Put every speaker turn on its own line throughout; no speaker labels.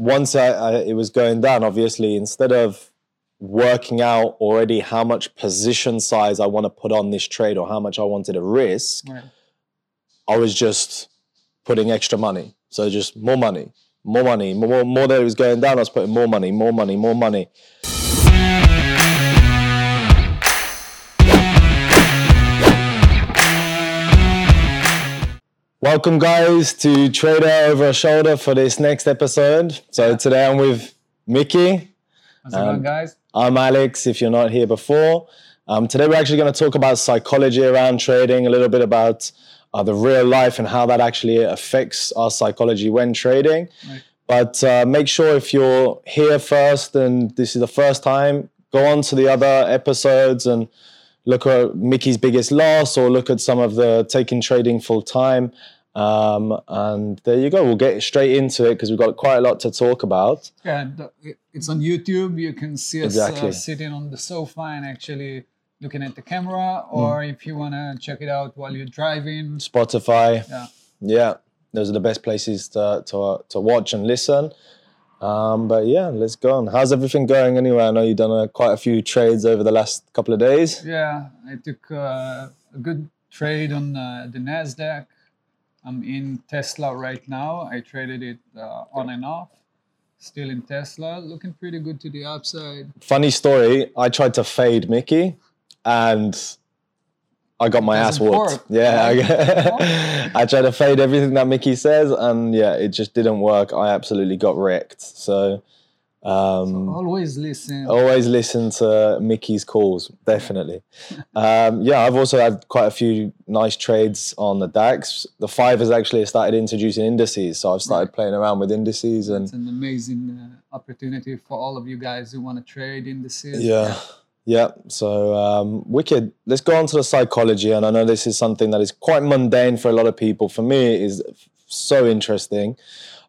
once I, I, it was going down, obviously, instead of working out already how much position size I want to put on this trade or how much I wanted to risk,
Right.
I was just putting extra money. So just more money, more money, more more that it was going down. I was putting more money, more money, more money. Welcome, guys, to Trader Over a Shoulder for this next episode. So today I'm with Miki.
How's it going, guys?
I'm Alex, if you're not here before. Um, today, we're actually going to talk about psychology around trading, a little bit about uh, the real life and how that actually affects our psychology when trading.
Right.
But uh, make sure if you're here first and this is the first time, go on to the other episodes and look at Miki's biggest loss or look at some of the taking trading full time. Um, and there you go. We'll get straight into it because we've got quite a lot to talk about.
Yeah, uh, it's on YouTube. You can see us
Exactly.
uh, sitting on the sofa and actually looking at the camera, or if you want to check it out while you're driving.
Spotify.
Yeah.
Yeah, those are the best places to to, to watch and listen. Um, but yeah, let's go on. How's everything going anyway? I know you've done uh, quite a few trades over the last couple of days.
Yeah, I took uh, a good trade on uh, the Nasdaq. I'm in Tesla right now. I traded it uh, on and off. Still in Tesla, looking pretty good to the upside.
Funny story. I tried to fade Miki, and I got my ass whooped.
work.
Yeah, I, I tried to fade everything that Miki says, and yeah, it just didn't work. I absolutely got wrecked. So. Um,
Always listen.
Always listen to Miki's calls, definitely. Um, yeah, I've also had quite a few nice trades on the DAX. The five has actually started introducing indices, so I've started playing around with indices and
It's an amazing uh, opportunity for all of you guys who want to trade indices.
yeah, yeah. So um, wicked. Let's go on to the psychology, and I know this is something that is quite mundane for a lot of people. For me, it is so interesting.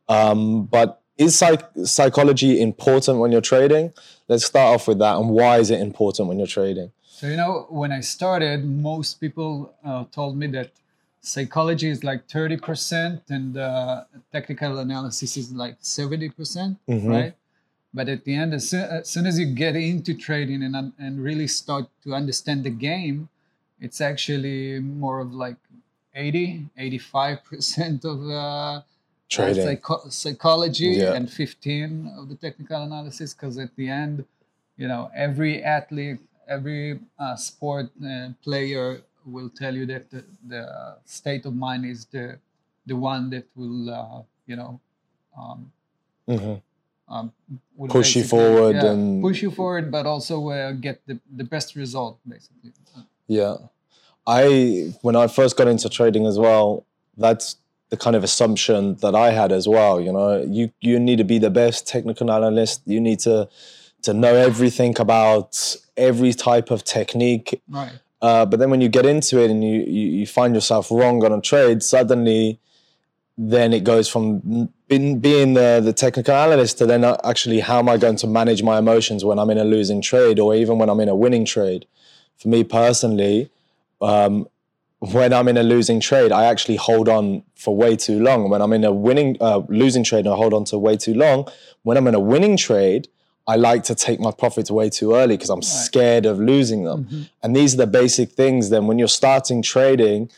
Um, but is psych- psychology important when you're trading? Let's start off with that. And why is it important when you're trading?
So, you know, when I started, most people uh, told me that psychology is like 30% and uh, technical analysis is like 70%, percent right? But at the end, as soon, as soon as you get into trading and, and really start to understand the game, it's actually more of like 80, 85% of uh,
Trading.
psycho- psychology
Yeah.
and 15 of the technical analysis because at the end you know every athlete every uh, sport uh, player will tell you that the, the state of mind is the the one that will uh, you know um,
Mhm.
um, will
Push you forward
yeah,
and-
push you forward but also uh, get the, the best result basically
Yeah. I when I first got into trading as well, that's the kind of assumption that I had as well. You know, you you need to be the best technical analyst. You need to to know everything about every type of technique.
right
Uh, but then when you get into it and you, you you find yourself wrong on a trade, suddenly then it goes from being, being the, the technical analyst to then uh, actually how am I going to manage my emotions when I'm in a losing trade or even when I'm in a winning trade. For me personally, um, when I'm in a losing trade, I actually hold on for way too long. When I'm in a winning, uh, losing trade, I hold on to way too long. When I'm in a winning trade, I like to take my profits way too early because I'm scared of losing them. And these are the basic things. Then when you're starting trading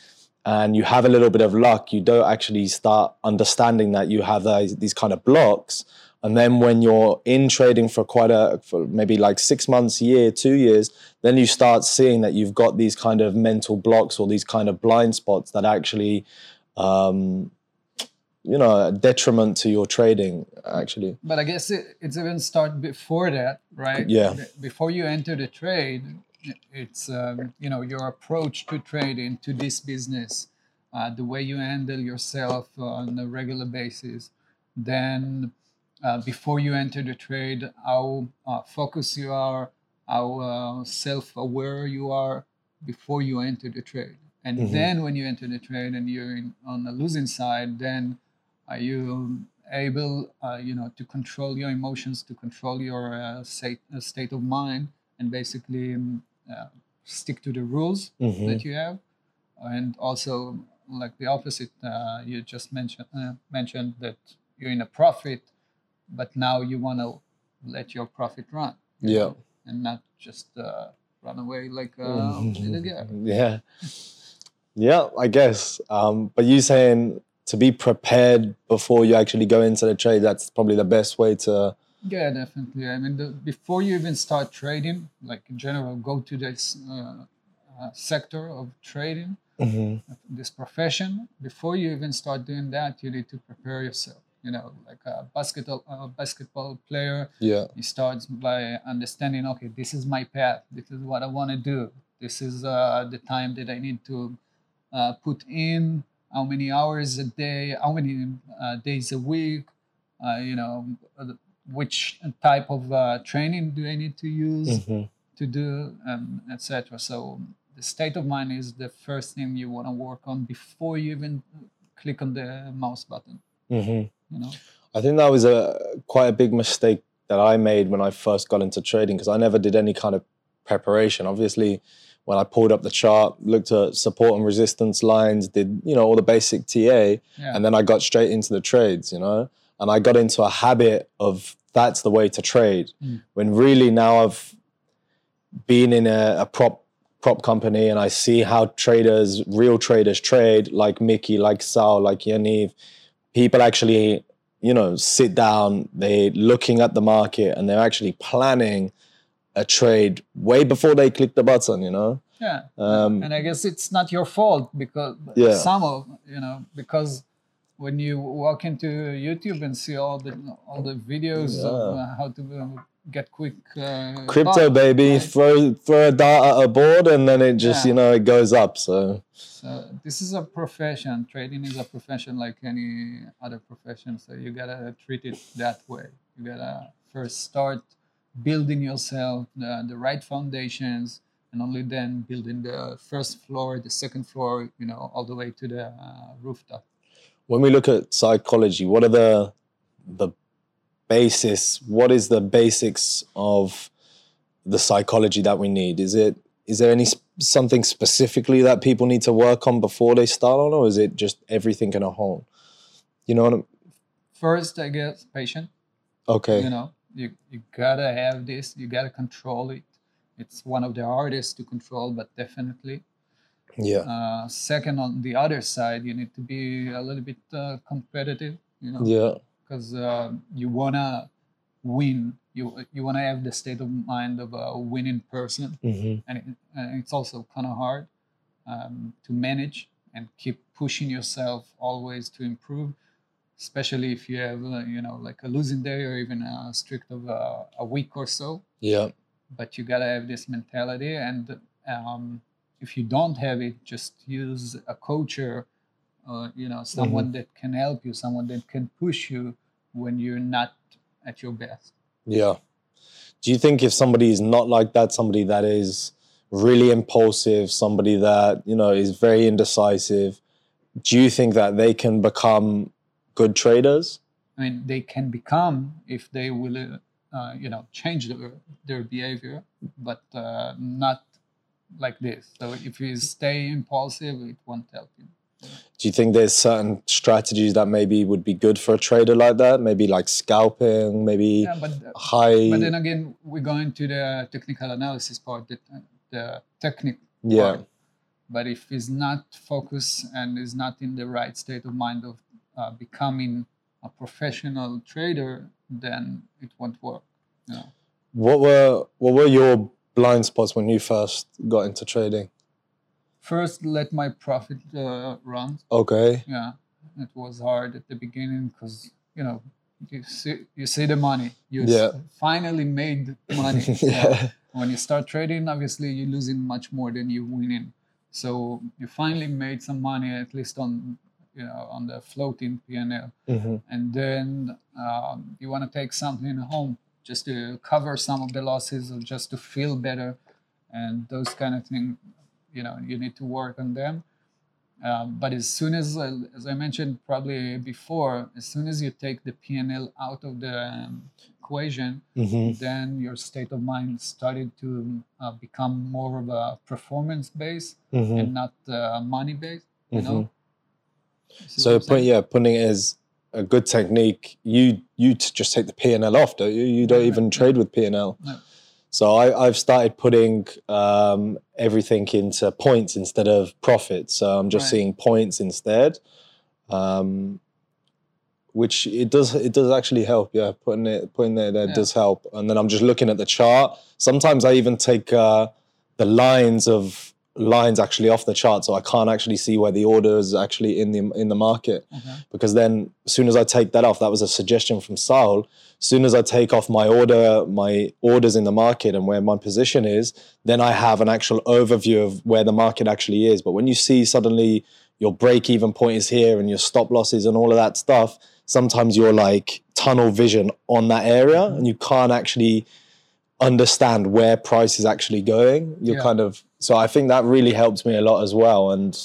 and you have a little bit of luck, you don't actually start understanding that you have these kind of blocks. And then when you're in trading for quite a, for maybe like six months, a year, two years, then you start seeing that you've got these kind of mental blocks or these kind of blind spots that actually, um, you know, a detriment to your trading, actually.
But I guess it, it's even start before that, right?
Yeah.
Before you enter the trade, it's um, you know your approach to trading to this business, uh, the way you handle yourself on a regular basis. Then, uh, before you enter the trade, how uh, focused you are, how uh, self-aware you are before you enter the trade, and then when you enter the trade and you're in, on the losing side, then are you able uh, you know to control your emotions to control your uh, state, uh, state of mind and basically um, uh, stick to the rules
Mhm.
that you have? And also like the opposite uh, you just mentioned uh, mentioned that you're in a profit but now you want to let your profit run
Yeah.
and not just uh, run away like uh, little girl.
Yeah. Yeah, I guess. Um, but you saying to be prepared before you actually go into the trade, that's probably the best way to.
Yeah, definitely. I mean, the, before you even start trading, like in general, go to this uh, uh, sector of trading, this profession. Before you even start doing that, you need to prepare yourself. You know, like a basketball a basketball player,
Yeah.
he starts by understanding, okay, this is my path. This is what I want to do. This is uh, the time that I need to uh, put in. How many hours a day? How many uh, days a week? Uh, you know, uh, which type of uh, training do I need to use
Mhm.
to do, um, etc. So the state of mind is the first thing you want to work on before you even click on the mouse button.
Mhm.
You know.
I think that was a quite a big mistake that I made when I first got into trading because I never did any kind of preparation. Obviously, when I pulled up the chart, looked at support and resistance lines, did you know all the basic TA,
Yeah.
and then I got straight into the trades, you know, and I got into a habit of that's the way to trade.
Mm.
When really now I've been in a, a prop prop company and I see how traders, real traders trade, like Miki, like Sal, like Yaniv, people actually, you know, sit down, they're looking at the market and they're actually planning a trade way before they click the button, you know?
Yeah.
Um,
and I guess it's not your fault because
Yeah.
some of you know because when you walk into YouTube and see all the all the videos of uh, how to uh, get quick uh,
Crypto baby,
right?
throw throw a dart at a board and then it just,
Yeah.
you know, it goes up. So
This is a profession. Trading is a profession like any other profession. So you gotta treat it that way. You gotta first start building yourself the, the right foundations, and only then building the first floor, the second floor, you know, all the way to the uh, rooftop.
when we look at psychology, what are the the basis? What is the basics of the psychology that we need? Is it is there any something specifically that people need to work on before they start on, or is it just everything in a whole? You know what I'm?
First, I guess, patient.
Okay.
You know, you, you gotta have this. You gotta control it. It's one of the hardest to control, but definitely.
Yeah.
Uh, second, on the other side, you need to be a little bit uh, competitive, you know,
Yeah.
because uh, you wanna win. You you wanna have the state of mind of a winning person,
hmm
and, it, and it's also kind of hard um, to manage and keep pushing yourself always to improve. Especially if you have, uh, you know, like a losing day or even a streak of uh, a week or so
Yeah.
but you gotta have this mentality and um, if you don't have it just use a coach or uh, you know someone that can help you someone that can push you when you're not at your best
Yeah. Do you think if somebody is not like that, somebody that is really impulsive, somebody that, you know, is very indecisive, do you think that they can become good traders?
i mean they can become if they will uh, uh, you know change their, their behavior but uh, not like this so if you stay impulsive it won't help you
Do you think there's certain strategies that maybe would be good for a trader like that? Maybe like scalping, maybe
yeah but
high.
but then again we're going to the technical analysis part the, the technique
yeah.
part. But if he's not focused and is not in the right state of mind of uh, becoming a professional trader, then it won't work. You know?
What were what were your blind spots when you first got into trading?
First, let my profit uh, run.
Okay.
Yeah, it was hard at the beginning because you know you see you see the money. You s-
Yeah.
finally made money.
Yeah.
When you start trading, obviously you're losing much more than you're winning. So you finally made some money, at least on you know on the floating PNL,
hmm
and then um, you want to take something home just to cover some of the losses or just to feel better, and those kind of things. You know, you need to work on them. Um, but as soon as, uh, as I mentioned probably before, as soon as you take the PNL out of the um, equation,
hmm
then your state of mind started to uh, become more of a performance based
hmm
and not uh, money based you know
So put, yeah, putting it as a good technique, you you just take the P and L off, don't you? You don't even trade with P and L.
No.
So I, I've started putting um, everything into points instead of profits. So I'm just
Right.
seeing points instead, um, which it does it does actually help. Yeah, putting it putting it there
Yeah.
does help. And then I'm just looking at the chart. Sometimes I even take uh, the lines of lines actually off the chart, so I can't actually see where the order is actually in the in the market
Okay.
because then as soon as I take that off, that was a suggestion from Saul. As soon as I take off my order, my orders in the market and where my position is, then I have an actual overview of where the market actually is. But when you see suddenly your break even point is here and your stop losses and all of that stuff, sometimes you're like tunnel vision on that area mm-hmm. and you can't actually understand where price is actually going. You're
Yeah.
kind of so I think that really helps me a lot as well. And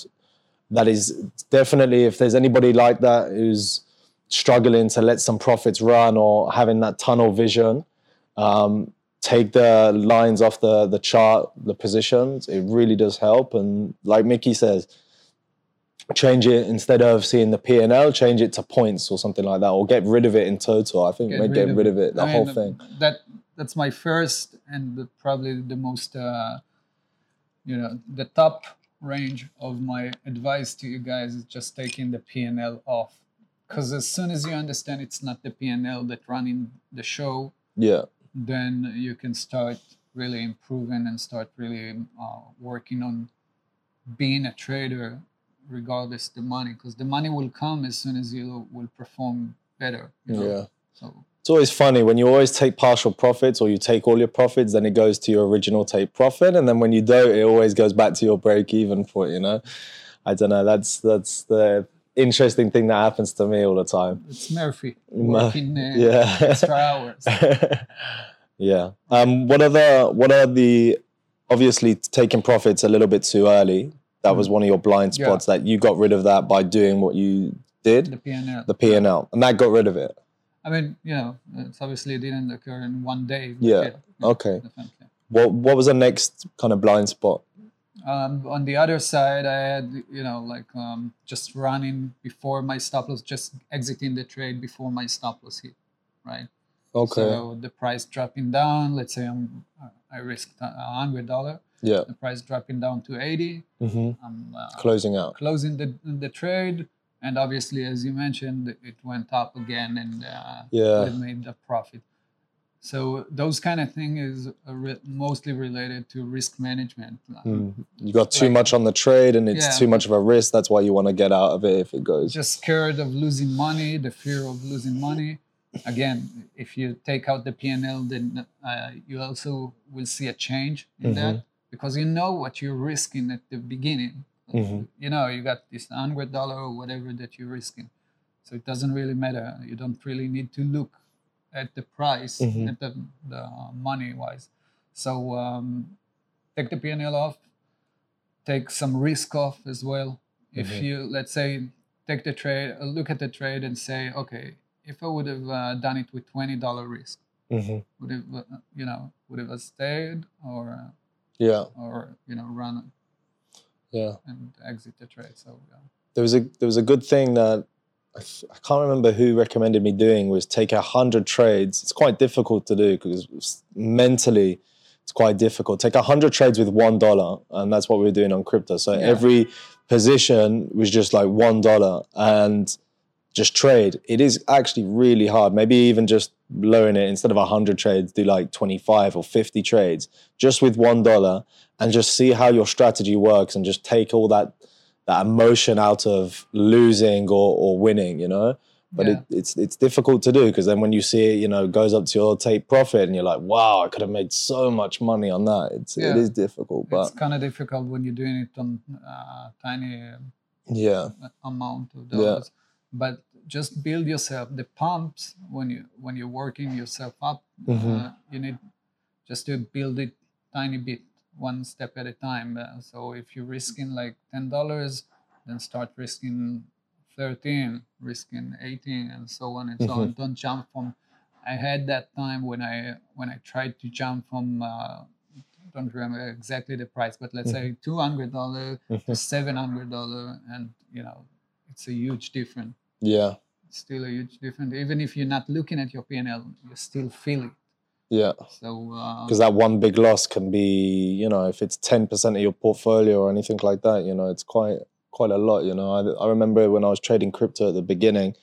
that is definitely if there's anybody like that who's struggling to let some profits run or having that tunnel vision um, take the lines off the the chart the positions it really does help. And like miki says change it instead of seeing the p&l change it to points or something like that or get rid of it in total. I think get, get rid of it the
I
whole
mean,
thing.
That that's my first and the, probably the most, uh, you know, the top range of my advice to you guys is just taking the PNL off, because as soon as you understand it's not the PNL that running the show,
yeah.
then you can start really improving and start really uh, working on being a trader regardless the money because the money will come as soon as you will perform better you know?
yeah.
So
it's always funny when you always take partial profits or you take all your profits, then it goes to your original take profit, and then when you don't, it always goes back to your break even point. You know, I don't know. That's that's the interesting thing that happens to me all the time.
it's murphy
Mur-
working uh,
yeah.
extra hours
yeah. Um. What are the What are the obviously taking profits a little bit too early? That was one of your blind
Yeah.
spots that you got rid of that by doing what you
the
did,
PNL.
the P and L, and that got rid of it.
I mean, you know, it's obviously didn't occur in one day.
Yeah. Okay.
definitely.
What What was the next kind of blind spot?
Um, on the other side, I had, you know, like um, just running before my stop loss, just exiting the trade before my stop loss hit, right?
Okay.
So the price dropping down. Let's say I'm, uh, I risked a hundred dollar.
yeah.
The price dropping down to eighty.
hmm
I'm uh,
Closing out.
closing the the trade, and obviously, as you mentioned, it went up again, and uh,
Yeah.
made a profit. So those kind of thing is uh, re- mostly related to risk management.
Mm. You got too
Like-
much on the trade, and it's
Yeah.
too much of a risk. That's why you want to get out of it if it goes.
Just scared of losing money, the fear of losing money. Again, if you take out the P&L, then uh, you also will see a change in that because you know what you're risking at the beginning.
Mhm.
You know, you got this hundred dollar or whatever that you're risking, so it doesn't really matter. You don't really need to look at the price,
Mhm.
at the, the money wise. So um, take the P&L off, take some risk off as well. If
Mhm.
you let's say take the trade, uh, look at the trade and say, okay, if I would have uh, done it with twenty dollar risk,
Mhm.
would have uh, you know would have stayed or
Yeah,
or you know run
yeah.
and exit the trade. So yeah.
There was a there was a good thing that I can't remember who recommended me doing was take a hundred trades. It's quite difficult to do because mentally it's quite difficult. Take a hundred trades with one dollar, and that's what we were doing on crypto. So
Yeah.
every position was just like one dollar, and just trade. It is actually really hard. Maybe even just lowering it instead of 100 trades, do like 25 or 50 trades just with $1 and just see how your strategy works and just take all that that emotion out of losing or, or winning, you know? But
Yeah.
it, it's it's difficult to do because then when you see it, you know, goes up to your take profit and you're like, wow, I could have made so much money on that. It's it
Yeah.
is difficult, but
it's kind of difficult when you're doing it on uh, tiny
yeah,
amount of
Yeah.
But just build yourself the pumps when you when you're working yourself up.
Mhm.
Uh, you need just to build it tiny bit, one step at a time. Uh, so if you're risking like ten dollars, then start risking thirteen, risking eighteen, and so on and so on. Don't jump from. I had that time when I when I tried to jump from. Uh, don't remember exactly the price, but let's say two hundred dollar to seven hundred dollar, and you know it's a huge difference.
yeah, It's
still a huge difference. Even if you're not looking at your P&L, you still feel it.
Yeah.
So uh,
Because that one big loss can be, you know, if it's ten percent of your portfolio or anything like that, you know, it's quite quite a lot. You know, I, I remember when I was trading crypto at the beginning,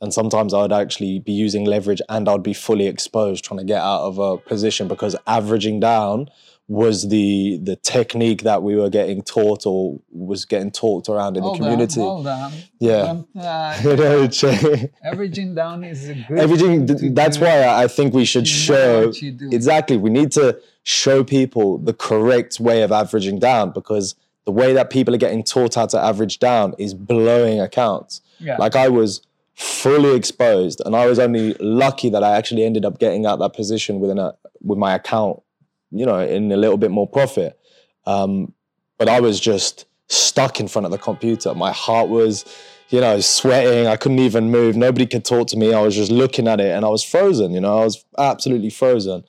and sometimes I would actually be using leverage and I'd be fully exposed trying to get out of a position because averaging down was the the technique that we were getting taught or was getting talked around in
hold
the community.
On, on.
Yeah.
Uh,
You know, it's-
averaging down is a good.
everything.
thing
That's
do.
why I think we should
You
show
what you do.
exactly. We need to show people the correct way of averaging down because the way that people are getting taught how to average down is blowing accounts.
Yeah.
Like I was fully exposed, and I was only lucky that I actually ended up getting out that position within a with my account, you know, in a little bit more profit. Um, but I was just stuck in front of the computer. My heart was, you know, sweating. I couldn't even move. Nobody could talk to me. I was just looking at it, and I was frozen. You know, I was absolutely frozen,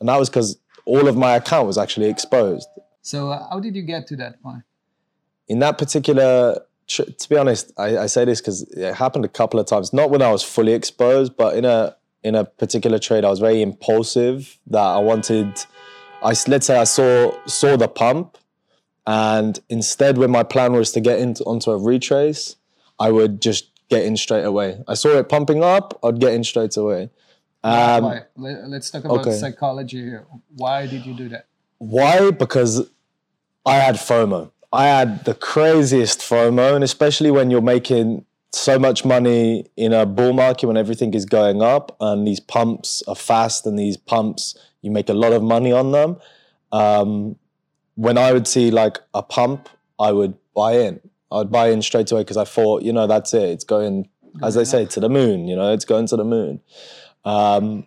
and that was because all of my account was actually exposed.
so uh, how did you get to that point?
in that particular to be honest i, I say this because it happened a couple of times not when i was fully exposed but in a in a particular trade i was very impulsive that i wanted i let's say i saw saw the pump and instead when my plan was to get into onto a retrace i would just get in straight away i saw it pumping up i'd get in straight away um,
Why? Let, let's talk about
okay.
psychology here. Why did you do that?
Why? Because I had FOMO. I had the craziest FOMO, and especially when you're making so much money in a bull market when everything is going up and these pumps are fast and these pumps you make a lot of money on them. Um, when I would see like a pump, I would buy in. I would buy in straight away because I thought, you know, that's it. It's going, as they say, to the moon. You know, it's going to the moon. Um,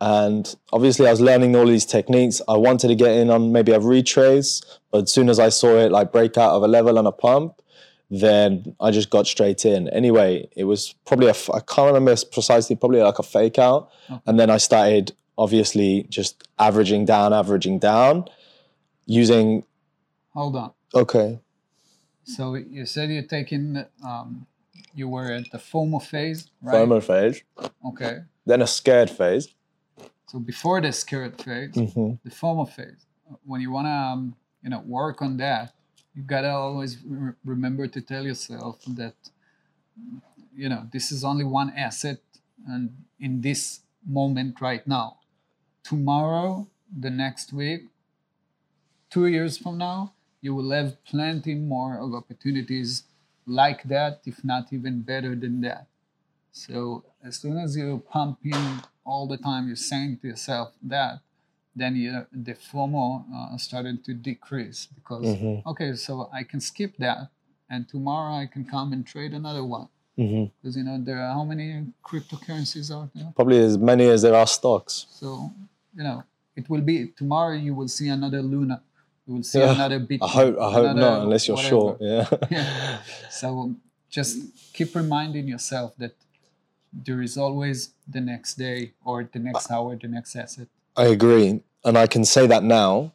and obviously, I was learning all these techniques. I wanted to get in on maybe a retrace, but as soon as I saw it like break out of a level on a pump, then I just got straight in. Anyway, it was probably a I can't remember precisely, probably like a fake out, and then I started obviously just averaging down, averaging down, using
Hold on.
okay,
So you said you're taking, um, you were at the FOMO phase, right?
FOMO phase,
Okay.
then a scared phase.
So before the scared phase,
hmm
the FOMO phase, when you want to, um, you know, work on that, you gotta always re- remember to tell yourself that, you know, this is only one asset, and in this moment right now, tomorrow, the next week, two years from now, you will have plenty more of opportunities like that, if not even better than that. So as soon as you pump in all the time, you're saying to yourself that, then you, the FOMO uh, started to decrease because
Mm-hmm.
okay, so I can skip that, and tomorrow I can come and trade another one
hmm
because you know there are how many cryptocurrencies out there.
Probably as many as there are stocks.
So you know it will be tomorrow. You will see another Luna. You will see
Yeah,
another Bitcoin.
I hope I hope
another
not, unless you're
whatever.
short. Yeah.
Yeah. So just keep reminding yourself that there is always the next day or the next hour, the next asset.
I agree. And I can say that now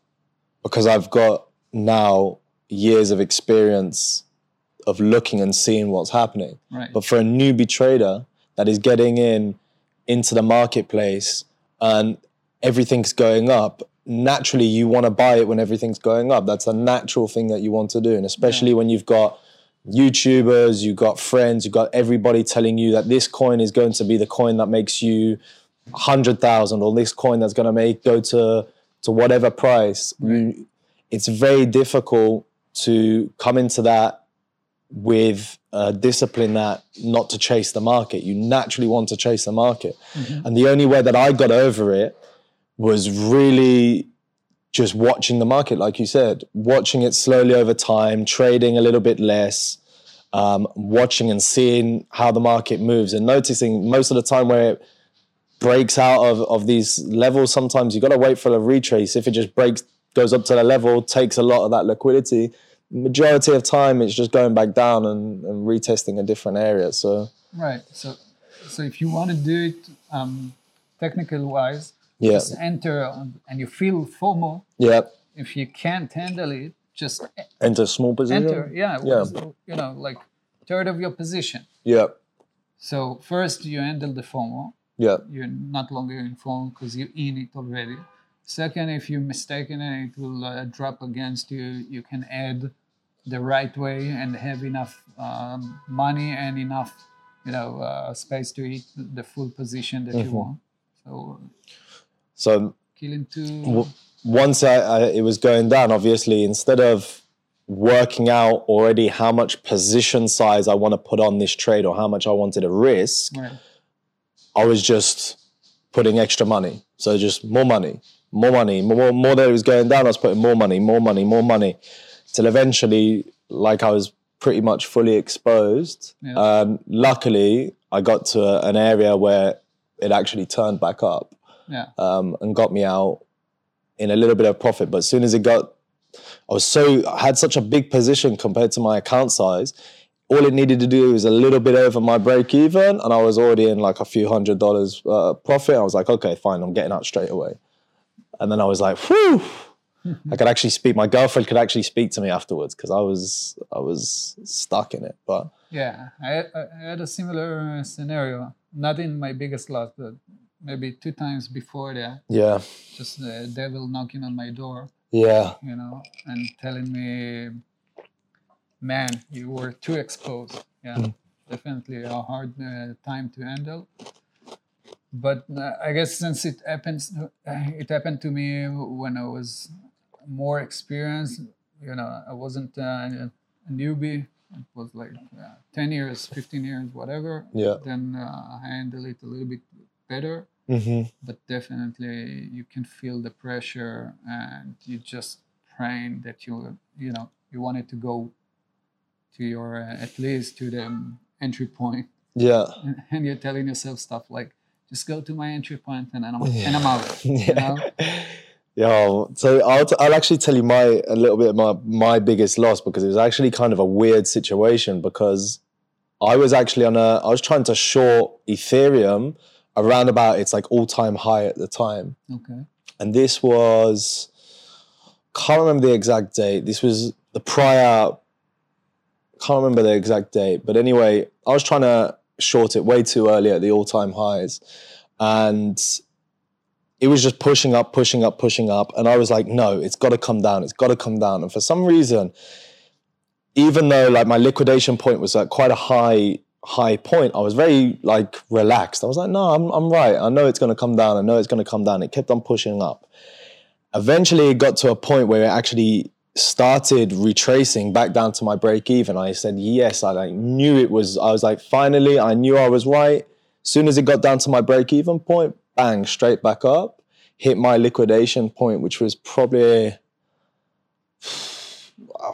because I've got now years of experience of looking and seeing what's happening.
Right.
But for a newbie trader that is getting in into the marketplace and everything's going up, naturally you want to buy it when everything's going up. That's a natural thing that you want to do. And especially when you've got YouTubers, you've got friends, you've got everybody telling you that this coin is going to be the coin that makes you hundred thousand or this coin that's going to make go to to whatever price. You, it's very difficult to come into that with a discipline that not to chase the market. You naturally want to chase the market, mm-hmm. and the only way that I got over it was really just watching the market, like you said, watching it slowly over time, trading a little bit less, um, watching and seeing how the market moves, and noticing most of the time where it breaks out of, of these levels, sometimes you've got to wait for a retrace. If it just breaks, goes up to the level, takes a lot of that liquidity. Majority of time, it's just going back down and, and retesting a different area. So
Right. So, so if you want to do it um, technical wise,
yeah,
just enter on- and you feel FOMO.
yeah,
If you can't handle it, just
enter small position.
enter. Yeah.
Yeah.
was, You know, like third of your position.
Yeah,
So first you handle the FOMO.
Yeah.
You're not longer in FOMO because you're in it already. Second, if you're mistaken and it will uh, drop against you, you can add the right way and have enough um, money and enough, you know, uh, space to eat the full position that you
Mhm.
want. So
So
killing two.
once I, I, it was going down, obviously, instead of working out already how much position size I want to put on this trade or how much I wanted to risk,
Right.
I was just putting extra money. So just more money, more money, more more that it was going down. I was putting more money, more money, more money, till eventually, like I was pretty much fully exposed.
Yeah.
Um, luckily, I got to a, an area where it actually turned back up
Yeah.
um, and got me out in a little bit of profit. But as soon as it got, I was so I had such a big position compared to my account size. All it needed to do was a little bit over my break even, and I was already in like a few hundred dollars uh, profit. I was like, okay, fine, I'm getting out straight away. And then I was like, whew. I could actually speak. My girlfriend could actually speak to me afterwards because I was I was stuck in it. But
Yeah, I had, I had a similar uh, scenario. Not in my biggest loss, but maybe two times before that.
yeah,
Just the devil knocking on my door,
yeah,
you know, and telling me, "Man, you were too exposed." Yeah,
Mm.
definitely a hard uh, time to handle. But uh, I guess since it happens, uh, it happened to me when I was more experienced. You know, I wasn't uh, a newbie. It was like uh, 10 years, 15 years, whatever.
yeah.
Then uh, I handle it a little bit better.
Hmm
But definitely, you can feel the pressure, and you just praying that you, you know, you wanted to go to your uh, at least to the entry point,
Yeah.
and you're telling yourself stuff like, "Just go to my entry point, and then I'm and I'm out." You
Yeah.
know?
Yeah, so I'll, t- I'll actually tell you my a little bit of my my biggest loss because it was actually kind of a weird situation because I was actually on a I was trying to short Ethereum around about its like all time high at the time,
Okay.
and this was can't remember the exact date. This was the prior can't remember the exact date, but anyway, I was trying to short it way too early at the all time highs, and it was just pushing up, pushing up, pushing up. And I was like, no, it's got to come down. It's got to come down. And for some reason, even though like my liquidation point was at quite a high, high point, I was very like relaxed. I was like, no, I'm, I'm right. I know it's going to come down. I know it's going to come down. It kept on pushing up. Eventually, it got to a point where it actually started retracing back down to my break even. I said, yes, I like knew it was, I was like, finally, I knew I was right. Soon as it got down to my break even point, bang, straight back up, hit my liquidation point, which was probably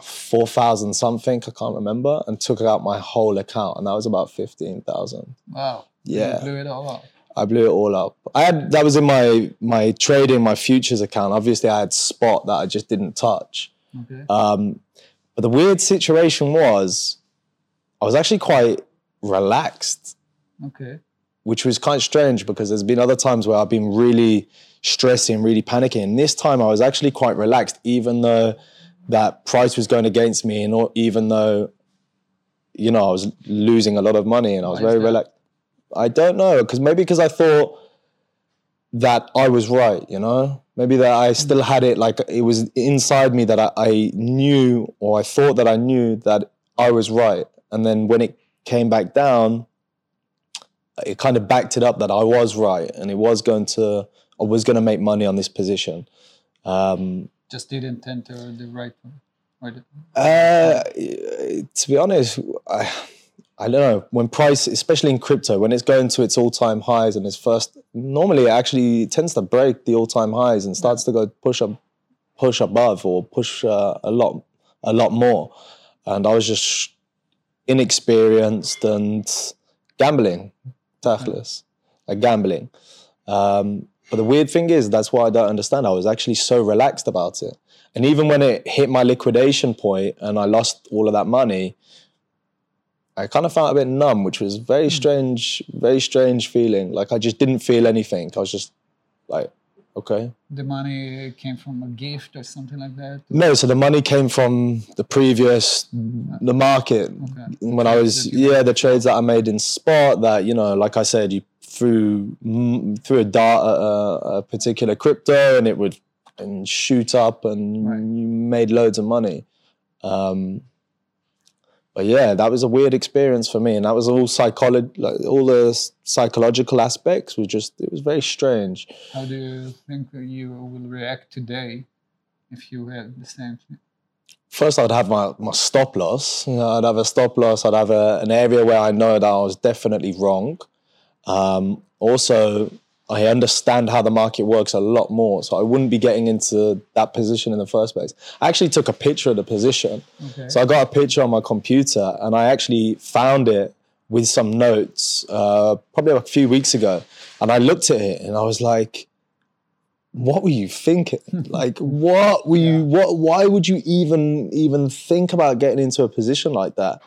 4,000 something, I can't remember, and took out my whole account. And that was about 15,000.
Wow.
Yeah.
You blew it all up.
I blew it all up. I had that was in my my trading, my futures account. Obviously, I had spot that I just didn't touch.
Okay.
Um, but the weird situation was, I was actually quite relaxed,
Okay.
which was kind of strange because there's been other times where I've been really stressing, really panicking. And this time, I was actually quite relaxed, even though that price was going against me, and even though, you know, I was losing a lot of money, and I was
Why
very relaxed. I don't know because maybe because I thought that I was right, you know, maybe that I still had it like it was inside me that I, I knew or I thought that I knew that I was right, and then when it came back down, it kind of backed it up that I was right and it was going to I was going to make money on this position. Um,
Just didn't enter the right one. The,
uh, to be honest, I, I don't know when price, especially in crypto, when it's going to its all-time highs and it's first. Normally, it actually tends to break the all-time highs and starts to go push up, push above or push uh, a lot, a lot more. And I was just inexperienced and gambling, tactless, like gambling. Um, but the weird thing is, that's why I don't understand. I was actually so relaxed about it. And even when it hit my liquidation point and I lost all of that money, I kind of felt a bit numb, which was very hmm. strange, very strange feeling. Like I just didn't feel anything. I was just like Okay.
The money came from a gift or something like that.
No, so the money came from the previous uh, the market
Okay.
when I was yeah the trades that I made in spot that you know like I said you threw mm, threw a a, a particular crypto and it would and shoot up and
Right.
you made loads of money. Um, but yeah, that was a weird experience for me, and that was all psychology, like all the psychological aspects was just it was very strange.
How do you think you will react today if you had the same thing?
first I'd have my, my stop loss. You know, I'd have a stop loss. I'd have a, an area where I know that I was definitely wrong. Um, also, I understand how the market works a lot more, so I wouldn't be getting into that position in the first place. I actually took a picture of the position.
Okay.
So I got a picture on my computer, and I actually found it with some notes uh, probably a few weeks ago. And I looked at it, and I was like, "What were you thinking? like, what were you? What? Why would you even even think about getting into a position like that?"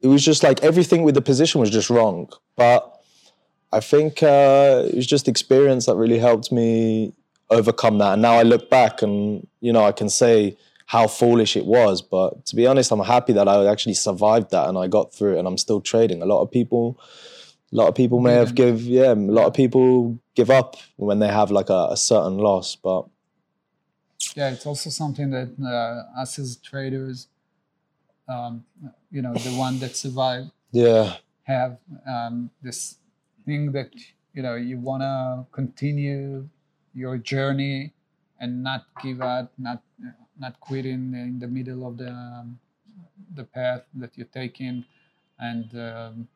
It was just like everything with the position was just wrong. But I think uh, it was just experience that really helped me overcome that. And now I look back, and you know, I can say how foolish it was. But to be honest, I'm happy that I actually survived that and I got through it and I'm still trading. A lot of people, a lot of people may have give, yeah, a lot of people give up when they have like a, a certain loss. But
yeah, it's also something that uh, us as traders, um, you know, the one that survived
yeah,
have um, this thing that you know you want to continue your journey and not give up, not not quitting in, the middle of the the path that you're taking, and um,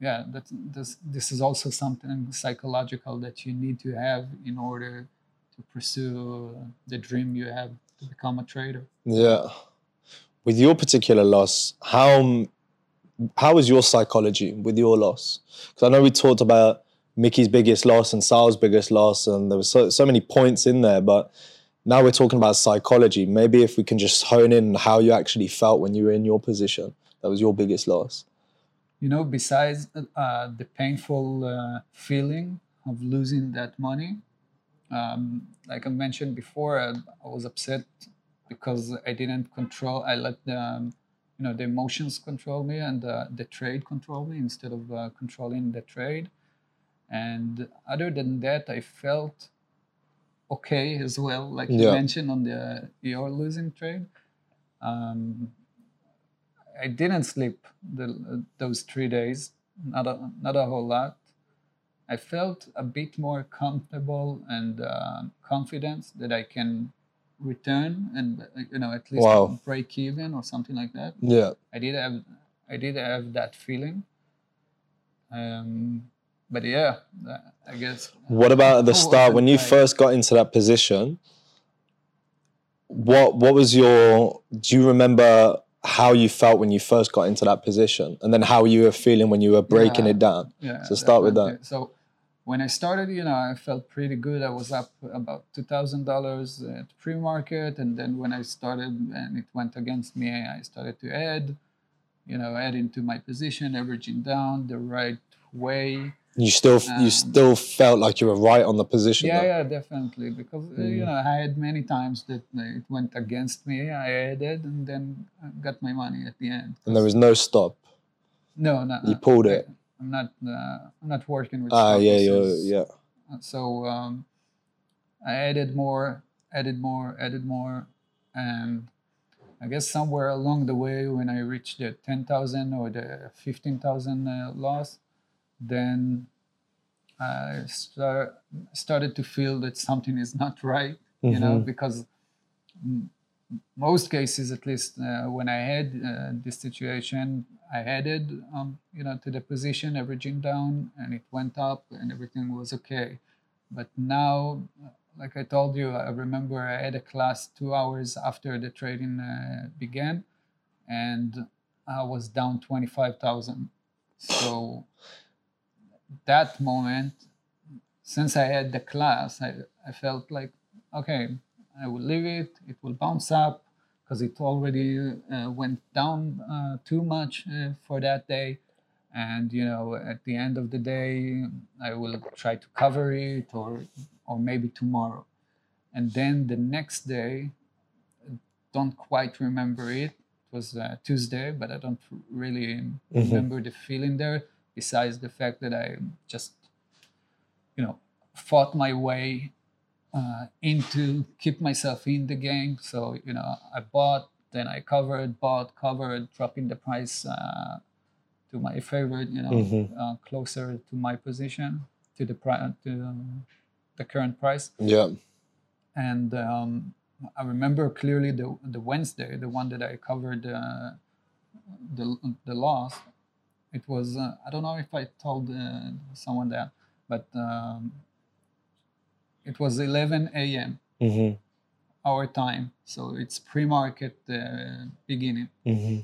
yeah, that this this is also something psychological that you need to have in order to pursue the dream you have to become a trader.
yeah. With your particular loss, how how was your psychology with your loss? Because I know we talked about Miki's biggest loss and Sal's biggest loss, and there were so so many points in there, but now we're talking about psychology. Maybe if we can just hone in how you actually felt when you were in your position, that was your biggest loss.
you know besides uh, the painful uh, feeling of losing that money um, like i mentioned before I, I was upset because i didn't control i let the you know the emotions control me and uh, the trade control me instead of uh, controlling the trade. And other than that i felt okay as well like you mentioned on the your losing trade. Um, I didn't sleep the, those three days, not a, not a whole lot. I felt a bit more comfortable and uh, confident that I can return and you know at least
Wow.
break even or something like that.
Yeah.
I did have I did have that feeling. Um, but yeah, I guess.
What about at the start when you
like-
first got into that position? What what was your do you remember how you felt when you first got into that position and then how you were feeling when you were breaking
Yeah.
it down?
Yeah.
So start with that.
So when I started, you know, I felt pretty good. I was up about two thousand dollars at pre-market, and then when I started and it went against me, I started to add, you know, add into my position, averaging down the right way.
You still you
Um,
still felt like you were right on the position.
Yeah,
though.
yeah, definitely. Because uh, you
Mm.
know, I had many times that uh, it went against me. I added, and then I got my money at the end.
And there was no stop.
no, no,
You pulled it.
I'm not. Uh, I'm not working with.
Ah, yeah, you're, yeah.
so um, I added more, added more, added more, and I guess somewhere along the way, when I reached the ten thousand or the fifteen thousand uh, loss, then I start, started to feel that something is not right. You know,
Mhm.
because m- most cases, at least uh, when I had uh, this situation, I added, um, you know, to the position, averaging down, and it went up, and everything was okay. But now, like I told you, I remember I had a class two hours after the trading uh, began, and I was down twenty five thousand. So that moment, since I had the class, I, I felt like, okay, I will leave it. It will bounce up because it already uh, went down uh, too much uh, for that day. And you know, at the end of the day, I will try to cover it or or maybe tomorrow. And then the next day, don't quite remember it. It was uh, Tuesday, but I don't really remember the feeling there. Besides the fact that I just, you know, fought my way uh, into keep myself in the game. So you know, I bought, then I covered, bought, covered, dropping the price uh, to my favorite. You know,
Mhm.
uh, closer to my position to the pri- to um, the current price.
Yeah.
And um, I remember clearly the the Wednesday, the one that I covered uh, the the loss. It was uh, I don't know if I told uh, someone that, but um, it was 11 a.m.
hmm
our time, so it's pre-market uh, beginning.
hmm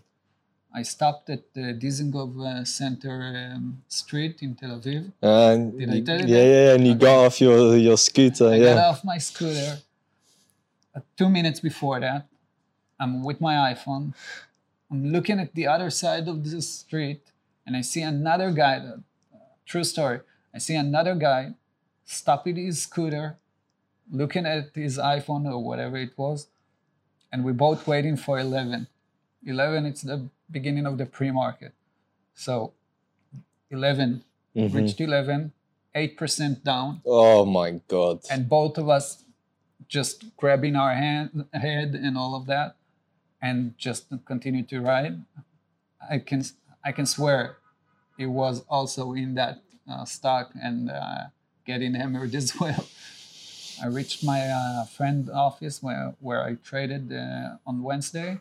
I stopped at the Dizengoff uh, Center um, Street in Tel Aviv.
And
Did I tell you
yeah,
that?
yeah, and you
Okay.
got off your your scooter.
I got
yeah.
off my scooter. Uh, two minutes before that, I'm with my iPhone. I'm looking at the other side of the street, and I see another guy. uh, true story. I see another guy stopping his scooter, looking at his iPhone or whatever it was, and we're both waiting for 11. 11, it's the beginning of the pre-market. So 11,
Mhm.
reached 11, 8% down
Oh my god.
and both of us just grabbing our hand head and all of that and just continue to ride i can i can swear it was also in that uh, stock and uh, getting hammered as well i reached my uh, friend office where, where i traded uh, on wednesday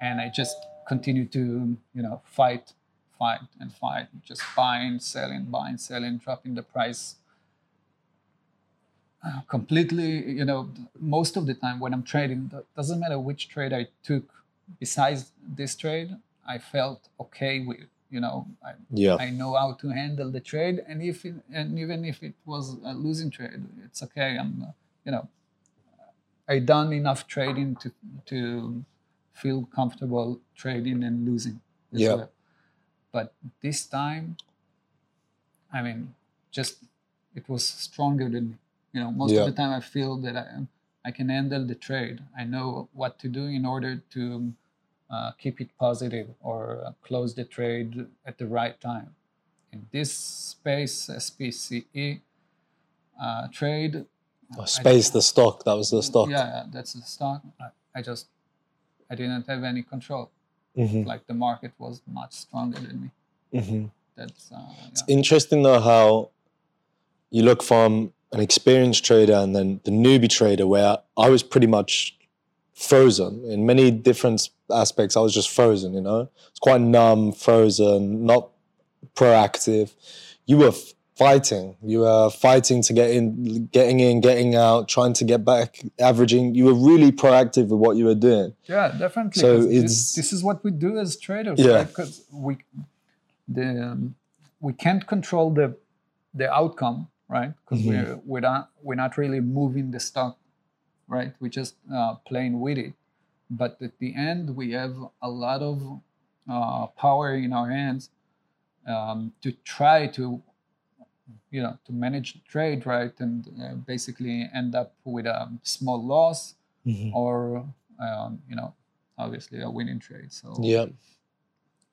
and i just continued to you know fight fight and fight just buying selling buying selling dropping the price uh, completely you know most of the time when i'm trading doesn't matter which trade i took besides this trade i felt okay with you know i,
Yeah.
I know how to handle the trade and if it, and even if it was a losing trade it's okay i'm you know i done enough trading to to feel comfortable trading and losing as
Yeah.
well. but this time i mean just it was stronger than me you know most
Yeah.
of the time i feel that i i can handle the trade i know what to do in order to uh, keep it positive or uh, close the trade at the right time. In this space spce uh, trade
Oh, space the stock. That was the stock.
yeah yeah, that's the stock. I, I just i didn't have any control.
Hmm
like the market was much stronger than me.
Hmm
that's uh,
It's interesting though how you look from an experienced trader and then the newbie trader, where I was pretty much frozen in many different aspects. I was just frozen, you know. It's quite numb, frozen, not proactive. You were f- fighting. You were fighting to get in, getting in, getting out, trying to get back, averaging. You were really proactive with what you were doing.
Yeah, definitely.
So it's-
this, this is what we do as traders,
Yeah.
right? Because we the um, we can't control the the outcome, right? Because
Mhm.
we're we're not we're not really moving the stock, right? We're just uh, playing with it. But at the end, we have a lot of uh, power in our hands um, to try to you know to manage the trade right and uh, basically end up with a small loss or um, you know obviously a winning trade so
Yeah.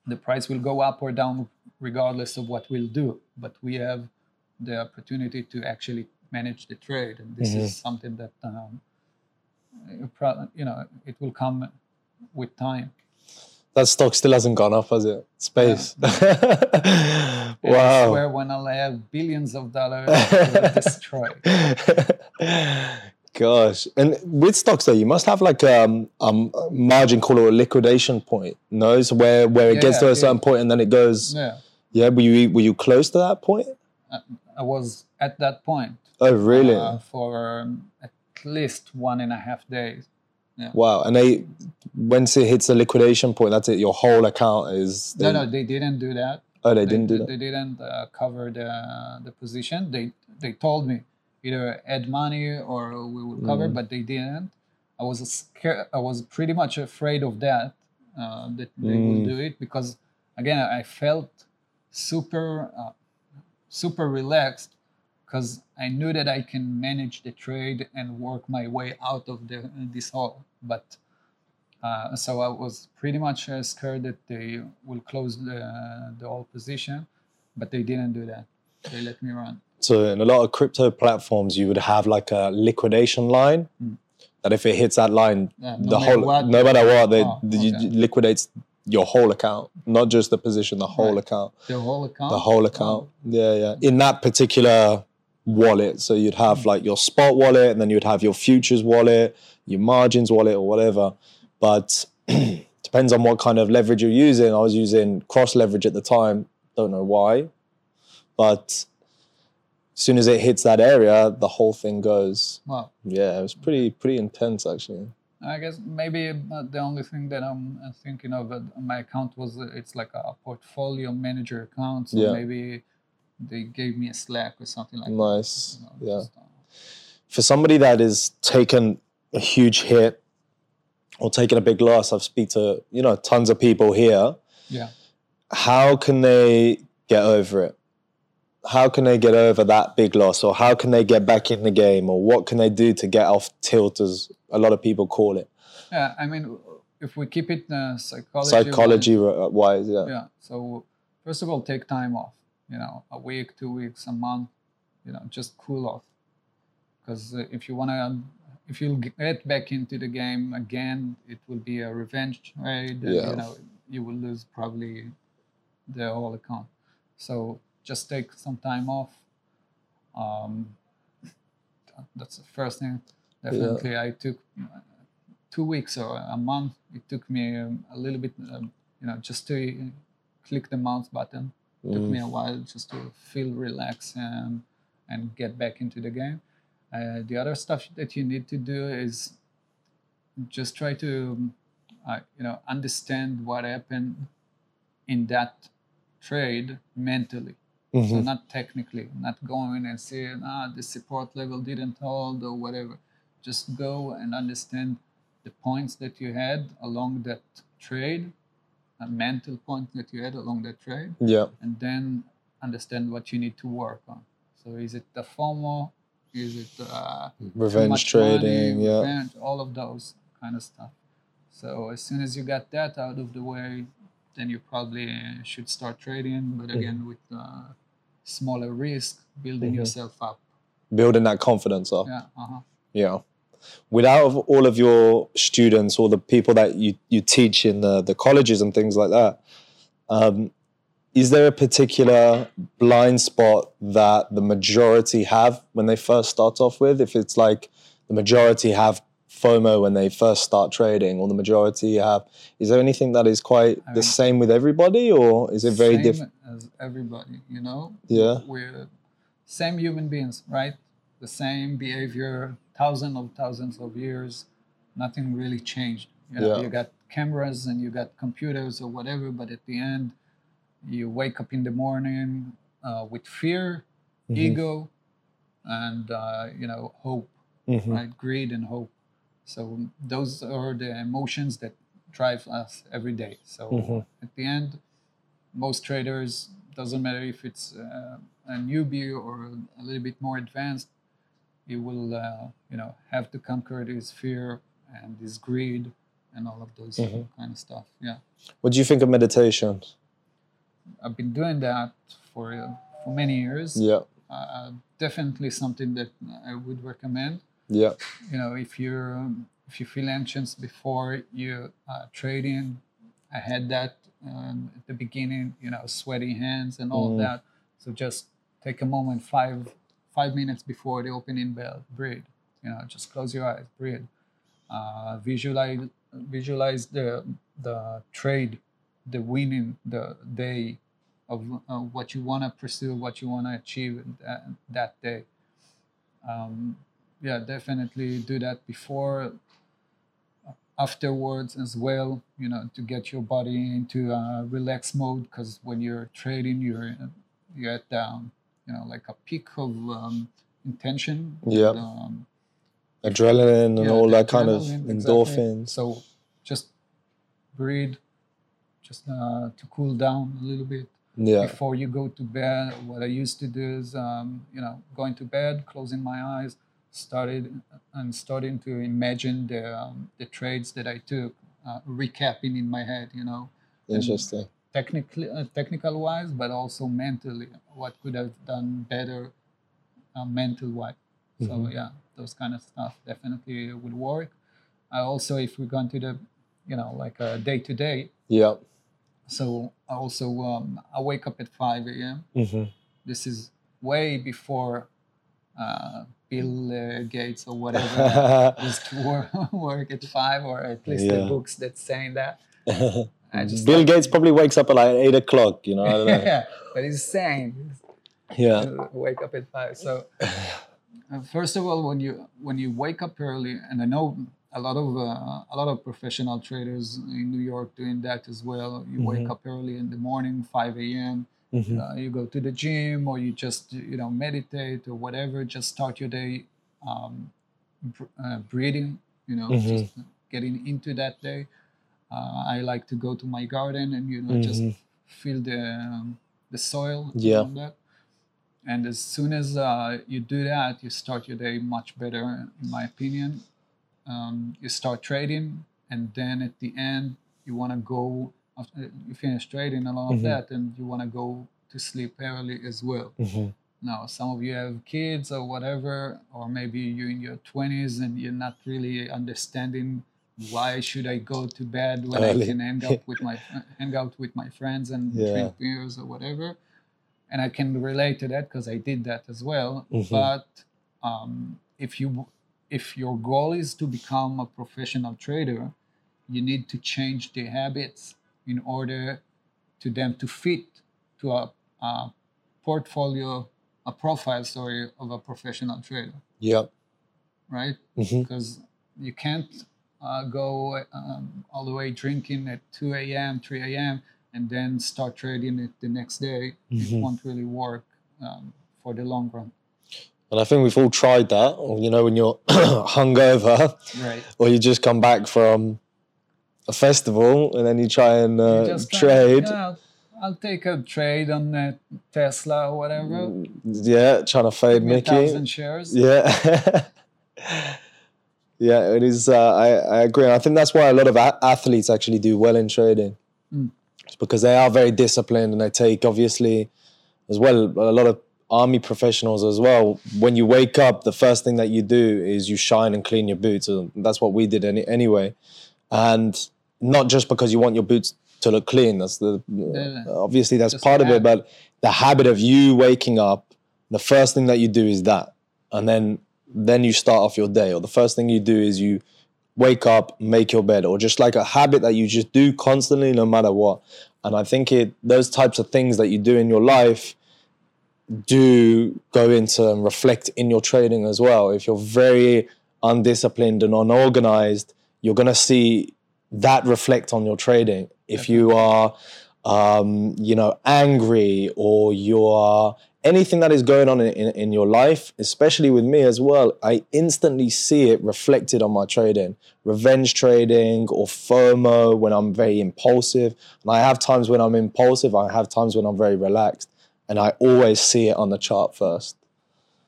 the price will go up or down regardless of what we'll do but we have the opportunity to actually manage the trade and this is something that um, you know it will come with time
That stock still hasn't gone up, has it? Space.
I
wow.
swear when I'll have billions of dollars it will destroy
Gosh, and with stocks though, you must have like um, um a margin call or a liquidation point. No, so where where it gets to a certain
yeah.
point and then it goes.
yeah
Yeah, were you were you close to that point?
I was at that point
Oh, really?
uh, for um, at least one and a half days
wow. And they once it hits the liquidation point, that's it. Your whole account is.
no no they didn't do that
Oh, they didn't do
they,
that.
They didn't uh, cover the the position. They they told me either add money or we will cover,
Mm.
but they didn't. I was scared. I was pretty much afraid of that uh, that they will
Mm.
do it because again I felt super uh, super relaxed because I knew that I can manage the trade and work my way out of the this hole. But uh, so I was pretty much uh, scared that they will close the the whole position, but they didn't do that. They let me run.
So in a lot of crypto platforms, you would have like a liquidation line.
Mm.
That if it hits that line,
Yeah, no
the
matter
whole
what,
no matter what, they
Oh, okay.
liquidates your whole account, not just the position, the whole
Right.
account,
The whole account.
the whole account. Yeah, yeah. In that particular wallet, so you'd have
Mm.
like your spot wallet, and then you'd have your futures wallet, your margins wallet, or whatever. But depends on what kind of leverage you're using. I was using cross leverage at the time. Don't know why, but as soon as it hits that area, the whole thing goes.
Well,
Yeah, it was pretty pretty intense actually.
I guess maybe the only thing that I'm uh, thinking of my account was uh, it's like a portfolio manager account. So
Yeah.
maybe they gave me a Slack or something like
Nice.
that. you know,
Yeah.
just, uh,
For somebody that has taken a huge hit or taken a big loss, I've speak to you know tons of people here.
yeah.
How can they get over it? How can they get over that big loss, or how can they get back in the game, or what can they do to get off tilt, as a lot of people call it,
Yeah. I mean, if we keep it uh, psychology.
psychology uh, wise? Yeah.
Yeah. So first of all, take time off. You know, a week, two weeks, a month. You know, just cool off. Because uh, if you wanna, if you get back into the game again, it will be a revenge trade. and,
Yeah.
You know, you will lose probably the whole account. So just take some time off. Um, that's the first thing. Definitely, I took two weeks or a month. It took me um, a little bit, um, you know, just to click the mouse button. It took
Mm.
me a while just to feel relaxed and and get back into the game. Uh, the other stuff that you need to do is just try to, uh, you know, understand what happened in that trade mentally. So
Mhm.
not technically, not going and saying, ah, the support level didn't hold or whatever. Just go and understand the points that you had along that trade, a mental point that you had along that trade,
Yeah.
and then understand what you need to work on. So is it the FOMO? Is it uh,
Revenge trading.
money,
yeah.
revenge, all of those kind of stuff. So as soon as you got that out of the way, then you probably should start trading, but again with uh, smaller risk, building
Mhm.
yourself up.
Building that confidence up.
Yeah, uh-huh.
Yeah. Without all of your students or the people that you, you teach in the, the colleges and things like that, um, is there a particular blind spot that the majority have when they first start off with? If it's like the majority have FOMO when they first start trading, or the majority have, is there anything that is quite
I
the
mean-
same with everybody, or is it very different?
as everybody, you know?
Yeah.
We're same human beings, right? The same behavior, thousands of thousands of years, nothing really changed. You know,
Yeah.
you got cameras and you got computers or whatever, but at the end, you wake up in the morning uh, with fear,
Mhm.
ego, and uh, you know hope,
Mhm.
right? Greed and hope. So those are the emotions that drive us every day. So
Mhm.
at the end, most traders doesn't matter if it's uh, a newbie or a little bit more advanced, you will uh, you know have to conquer this fear and this greed and all of those
Mhm.
kind of stuff. Yeah.
What do you think of meditation?
I've been doing that for uh, for many years.
Yeah.
Uh, definitely something that I would recommend.
Yeah.
You know, if you're um, if you feel anxious before you uh, trading, I had that um, at the beginning. You know, sweaty hands and all
Mm.
of that. So just take a moment, five five minutes before the opening bell, breathe. You know, just close your eyes, breathe. Uh, visualize visualize the the trade, the winning the day of uh, what you want to pursue, what you want to achieve that, that day. Um, yeah, definitely do that before, afterwards as well. You know, to get your body into uh, relaxed mode because when you're trading, you're you're at um, you know like a peak of um, intention.
Yeah.
Um,
Adrenaline and
yeah,
all that kind of
adrenaline, exactly.
endorphins.
So just breathe, just uh, to cool down a little bit.
Yeah.
before you go to bed. What I used to do is, um, you know, going to bed, closing my eyes, started and starting to imagine the um, the trades that I took, uh, recapping in my head. You know,
Interesting.
Technically uh, technical wise, but also mentally, what could have done better, uh, mental wise. So
Mhm.
yeah, those kind of stuff definitely would work. I also, if we go into the, you know, like a day to day.
Yeah.
So I also um, I wake up at five a.m.
hmm
This is way before uh, Bill uh, Gates or whatever used to work, work at five, or at least the books that saying that. I just
Bill
like-
Gates probably wakes up at like eight o'clock. You know. I don't know.
yeah, but he's saying
yeah.
uh, wake up at five. So uh, first of all, when you when you wake up early, and I know a lot of uh, a lot of professional traders in New York doing that as well. You wake
Mhm.
up early in the morning, five a.m.
Mhm.
Uh, you go to the gym, or you just you know meditate or whatever. Just start your day um, uh, breathing. You know,
Mhm.
just getting into that day. Uh, I like to go to my garden and you know just
Mhm.
feel the um, the soil.
Yeah.
And as soon as uh, you do that, you start your day much better, in my opinion. Um, you start trading, and then at the end, you want to go. After you finish trading and all of
Mhm.
that, and you want to go to sleep early as well.
Mhm.
Now, some of you have kids or whatever, or maybe you're in your 20s and you're not really understanding why should I go to bed when
Early.
I can hang out with my hang out with my friends and
Yeah.
drink beers or whatever. And I can relate to that because I did that as well.
Mhm.
But um, if you if your goal is to become a professional trader, you need to change the habits in order to them to fit to a, a portfolio, a profile, sorry, of a professional trader,
Yep.
right? Because you can't uh, go um, all the way drinking at 2 a.m., 3 a.m., and then start trading it the next day. It
Mhm.
won't really work um, for the long run.
And I think we've all tried that. You know, when you're hungover,
Right.
or you just come back from a festival and then you try and uh,
try-
trade.
yeah, I'll, take a trade on uh, Tesla or whatever.
Yeah, trying to fade
Give me a
Miki.
thousand shares.
Yeah. yeah, it is. Uh, I, I agree. And I think that's why a lot of a- athletes actually do well in trading.
Mm.
It's because they are very disciplined and they take, obviously, as well, a lot of army professionals as well. When you wake up, the first thing that you do is you shine and clean your boots. And that's what we did any, anyway. And not just because you want your boots to look clean. That's the
Yeah.
obviously that's part of it, but the habit of you waking up, the first thing that you do is that, and then then you start off your day, or the first thing you do is you wake up, make your bed, or just like a habit that you just do constantly, no matter what. And I think it those types of things that you do in your life do go into and reflect in your trading as well. If you're very undisciplined and unorganized, you're gonna see that reflect on your trading. If you are, um, you know, angry or you are anything that is going on in, in, in your life, especially with me as well, I instantly see it reflected on my trading. Revenge trading or FOMO when I'm very impulsive. And I have times when I'm impulsive, I have times when I'm very relaxed. And I always see it on the chart first.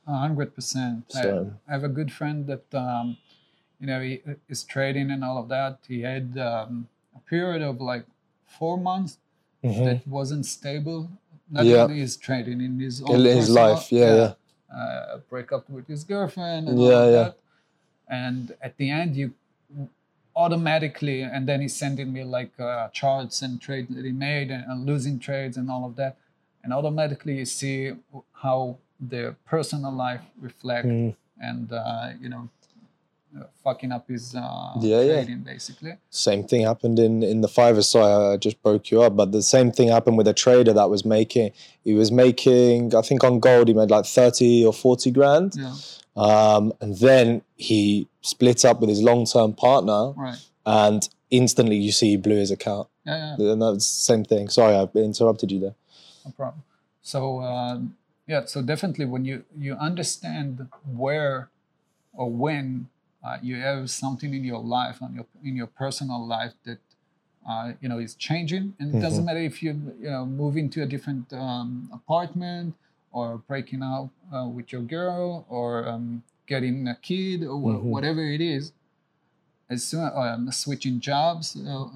Hundred percent. I-
So-
I have a good friend that um, you know he is trading and all of that. He had um, a period of like four months
Mhm.
that wasn't stable. Not
Yeah.
only his trading in his own
In his life, yeah, yeah.
Uh, break up with his girlfriend and all
Yeah, yeah.
that. And at the end, you automatically, and then he's sending me like uh, charts and trades that he made and, and losing trades and all of that. And automatically, you see how the personal life reflect
Mm.
and uh, you know fucking up his uh,
Yeah, yeah.
basically.
Same thing happened in in the fiver. Sorry, I just broke you up. But the same thing happened with a trader that was making. He was making, I think, on gold, he made like thirty or forty grand,
Yeah,
um, and then he split up with his long term partner,
right.
and instantly you see he blew his account.
Yeah, yeah.
And that's the same thing. Sorry, I interrupted you there.
no problem. So um, yeah, so definitely when you you understand where or when uh, you have something in your life, on your in your personal life that uh, you know is changing, and it doesn't matter if you you know move into a different um, apartment or breaking up uh, with your girl or um, getting a kid or wha- whatever it is. As soon um, switching jobs, uh,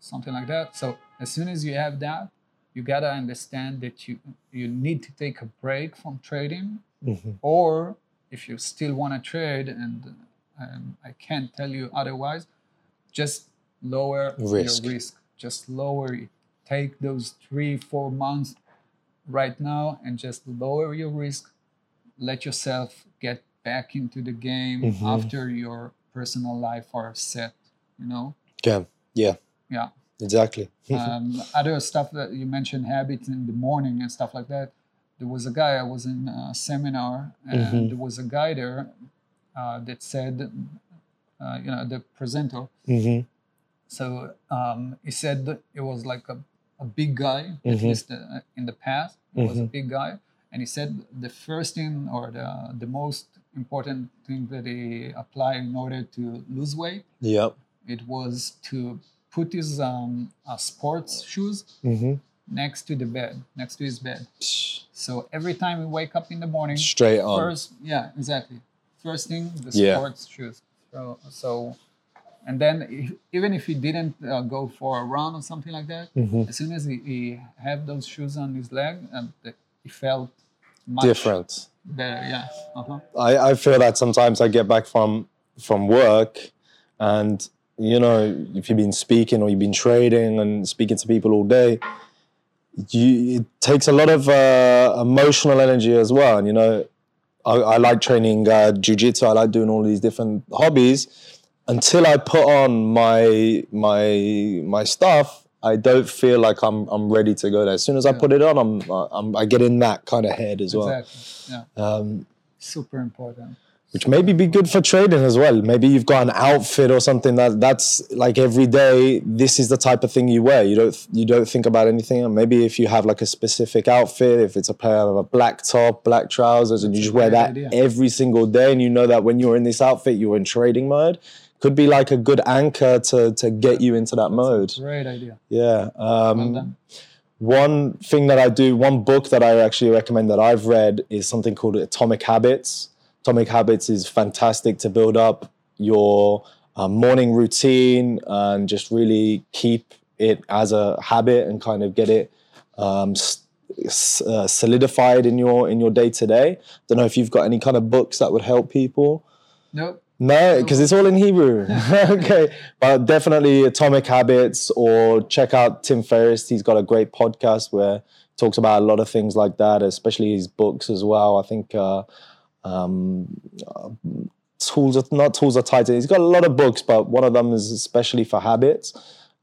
something like that. So as soon as you have that, you gotta understand that you you need to take a break from trading,
Mhm.
or if you still want to trade, and um, I can't tell you otherwise, just lower
Risk.
your risk. Just lower it. Take those three, four months right now and just lower your risk. Let yourself get back into the game
Mhm.
after your personal life are set. You know,
Yeah. Yeah.
yeah.
Exactly.
um, other stuff that you mentioned habits in the morning and stuff like that there was a guy i was in a seminar and
Mhm.
there was a guy there uh, that said uh, you know the presenter
hmm
so um, he said that it was like a, a big guy at
Mhm.
least uh, in the past he was a
Mhm.
big guy and he said the first thing or the, the most important thing that he applied in order to lose weight
Yep.
it was to put his um, uh, sports shoes
hmm
next to the bed, next to his bed. So every time we wake up in the morning,
Straight on.
first, yeah, exactly. First thing, the
Yeah.
sports shoes. So, so, and then if, even if he didn't uh, go for a run or something like that,
Mhm.
as soon as he, he had those shoes on his leg, and the, he felt much
Different.
better. Yeah. Uh-huh.
I, I feel that sometimes I get back from from work and you know if you've been speaking or you've been trading and speaking to people all day you, it takes a lot of uh, emotional energy as well and you know I, I like training uh, jiu-jitsu I like doing all these different hobbies until I put on my my my stuff I don't feel like I'm I'm ready to go there as soon as I put it on I'm, I'm I get in that kind of head as well
Exactly. Yeah.
um,
Super important.
Which maybe be good for trading as well. Maybe you've got an outfit or something that that's like every day. This is the type of thing you wear. You don't you don't think about anything. And maybe if you have like a specific outfit, if it's a pair of a black top, black trousers, and you just wear that
idea.
every single day, and you know that when you're in this outfit, you're in trading mode. Could be like a good anchor to to get you into that mode.
Great idea.
Yeah. Um, one thing that I do, one book that I actually recommend that I've read is something called Atomic Habits. Atomic Habits is fantastic to build up your uh, morning routine and just really keep it as a habit and kind of get it um, uh, solidified in your in your day to day. Don't know if you've got any kind of books that would help people.
Nope.
No, because it's all in Hebrew. okay, but definitely Atomic Habits, or check out Tim Ferriss. He's got a great podcast where he talks about a lot of things like that, especially his books as well. I think uh, um, uh, tools are not tools are tied to. He's got a lot of books, but one of them is especially for habits.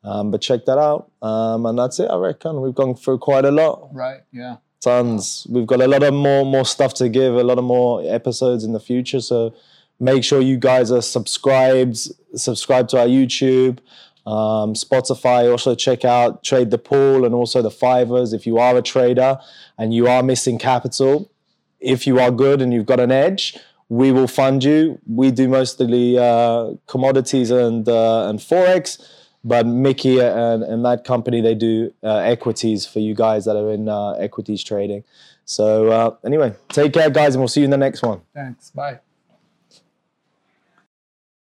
Um, but check that out, um, and that's it. I reckon we've gone through quite a lot
Right. Yeah.
tons. We've got a lot of more more stuff to give, a lot of more episodes in the future. So make sure you guys are subscribed, subscribe to our YouTube, um, Spotify. Also check out Trade the Pool and also the Fivers if you are a trader and you are missing capital. If you are good and you've got an edge, we will fund you. We do mostly uh, commodities and uh, and forex. But Miki and, and that company, they do uh, equities for you guys that are in uh, equities trading. So, uh, anyway, take care, guys, and we'll see you in the next one.
Thanks. Bye.